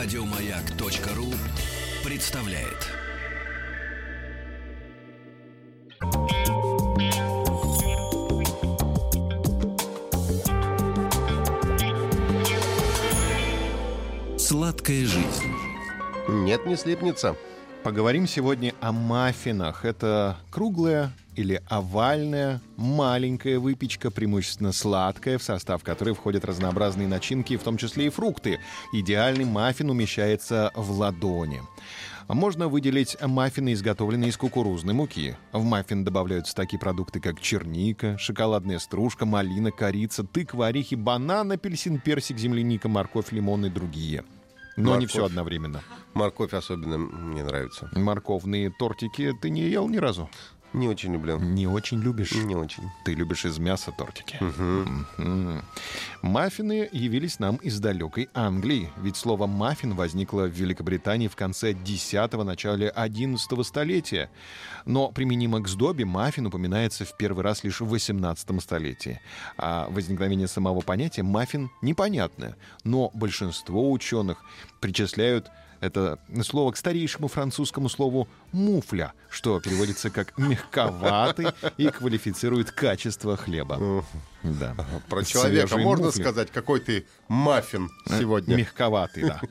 Радиомаяк.ру представляет. Сладкая жизнь. Нет, не слипнется. Поговорим сегодня о маффинах. Это круглая или овальная, маленькая выпечка, преимущественно сладкая, в состав которой входят разнообразные начинки, в том числе и фрукты. Идеальный маффин умещается в ладони. Можно выделить маффины, изготовленные из кукурузной муки. В маффин добавляются такие продукты, как черника, шоколадная стружка, малина, корица, тыква, орехи, банан, апельсин, персик, земляника, морковь, лимон и другие. Но не Морковь. все одновременно. Морковь особенно мне нравится. Морковные тортики ты не ел ни разу? Не очень люблю. Не очень любишь? Не очень. Ты любишь из мяса тортики. Мгм. Маффины явились нам из далекой Англии, ведь слово «маффин» возникло в Великобритании в конце 10-го, начале 11 столетия. Но применимо к сдобе маффин упоминается в первый раз лишь в 18 столетии. А возникновение самого понятия «маффин» непонятное, но большинство ученых причисляют это слово к старейшему французскому слову «муфля», что переводится как «мягковатый» и квалифицирует качество хлеба. Да. Про человека Свежие можно муфли. сказать, какой ты маффин сегодня? Мягковатый, да.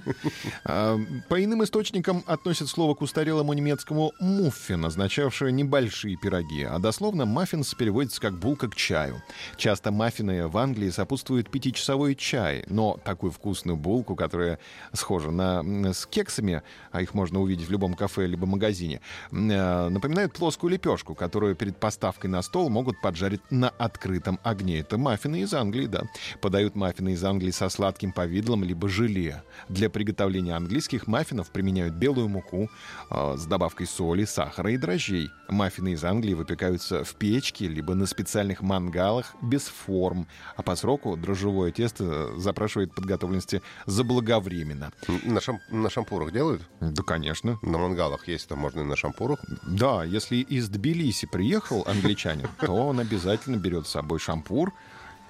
А, По иным источникам относят слово к устарелому немецкому «муффин», означавшее небольшие пироги, а дословно «маффинс» переводится как «булка к чаю». Часто маффины в Англии сопутствует пятичасовой чай, но такую вкусную булку, которая схожа на, с кексами, а их можно увидеть в любом кафе либо магазине, э, напоминают плоскую лепешку, которую перед поставкой на стол могут поджарить на открытом огне. Это маффины из Англии, да. Подают маффины из Англии со сладким повидлом либо желе. Для приготовления английских маффинов применяют белую муку э, с добавкой соли, сахара и дрожжей. Маффины из Англии выпекаются в печке либо на специальных мангалах без форм, а по сроку дрожжевое тесто запрашивает подготовленности заблаговременно. На, шам- на шампурах делают? Да, конечно. На мангалах есть, там можно и на шампурах. Да, если из Тбилиси приехал англичанин, то он обязательно берет с собой шампур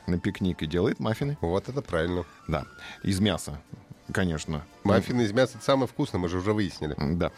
на пикник и делает маффины. Вот это правильно. Да, из мяса, конечно. Маффины из мяса это самое вкусное, мы же уже выяснили. Да.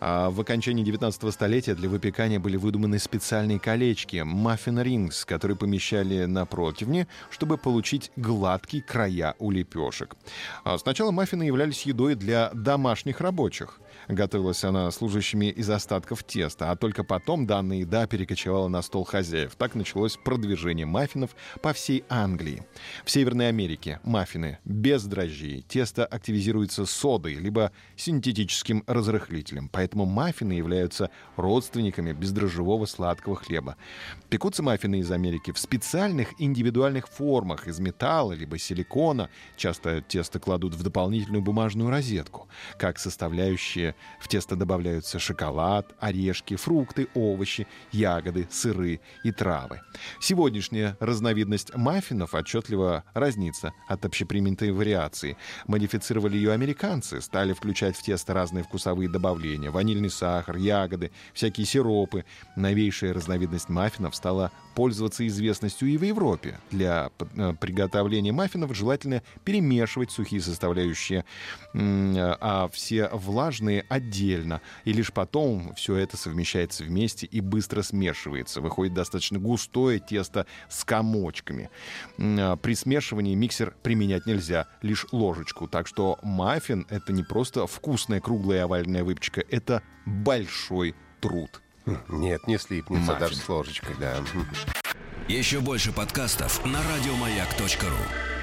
А в окончании 19 столетия для выпекания были выдуманы специальные колечки маффин рингс, которые помещали на противне, чтобы получить гладкие края у лепешек. А сначала маффины являлись едой для домашних рабочих. Готовилась она служащими из остатков теста, а только потом данная еда перекочевала на стол хозяев. Так началось продвижение маффинов по всей Англии. В Северной Америке маффины без дрожжей. Тесто активизируется содой, либо синтетическим разрыхлителем. Поэтому маффины являются родственниками бездрожжевого сладкого хлеба. Пекутся маффины из Америки в специальных индивидуальных формах из металла либо силикона. Часто тесто кладут в дополнительную бумажную розетку. Как составляющие в тесто добавляются шоколад, орешки, фрукты, овощи, ягоды, сыры и травы. Сегодняшняя разновидность маффинов отчетливо разнится от общепринятой вариации. Модифицировали ее американцы, стали включать в тесто разные вкусовые добавления, ванильный сахар, ягоды, всякие сиропы. Новейшая разновидность маффинов стала пользоваться известностью и в Европе. Для э, приготовления маффинов желательно перемешивать сухие составляющие, а все влажные отдельно. И лишь потом все это совмещается вместе и быстро смешивается. Выходит достаточно густое тесто с комочками. А При смешивании миксер применять нельзя, лишь ложечку. Так что маффин — это не просто вкусная круглая овальная выпечка, это большой труд. Нет, не слипнется Маффин. даже с ложечкой, да. Еще больше подкастов на радиомаяк.ру.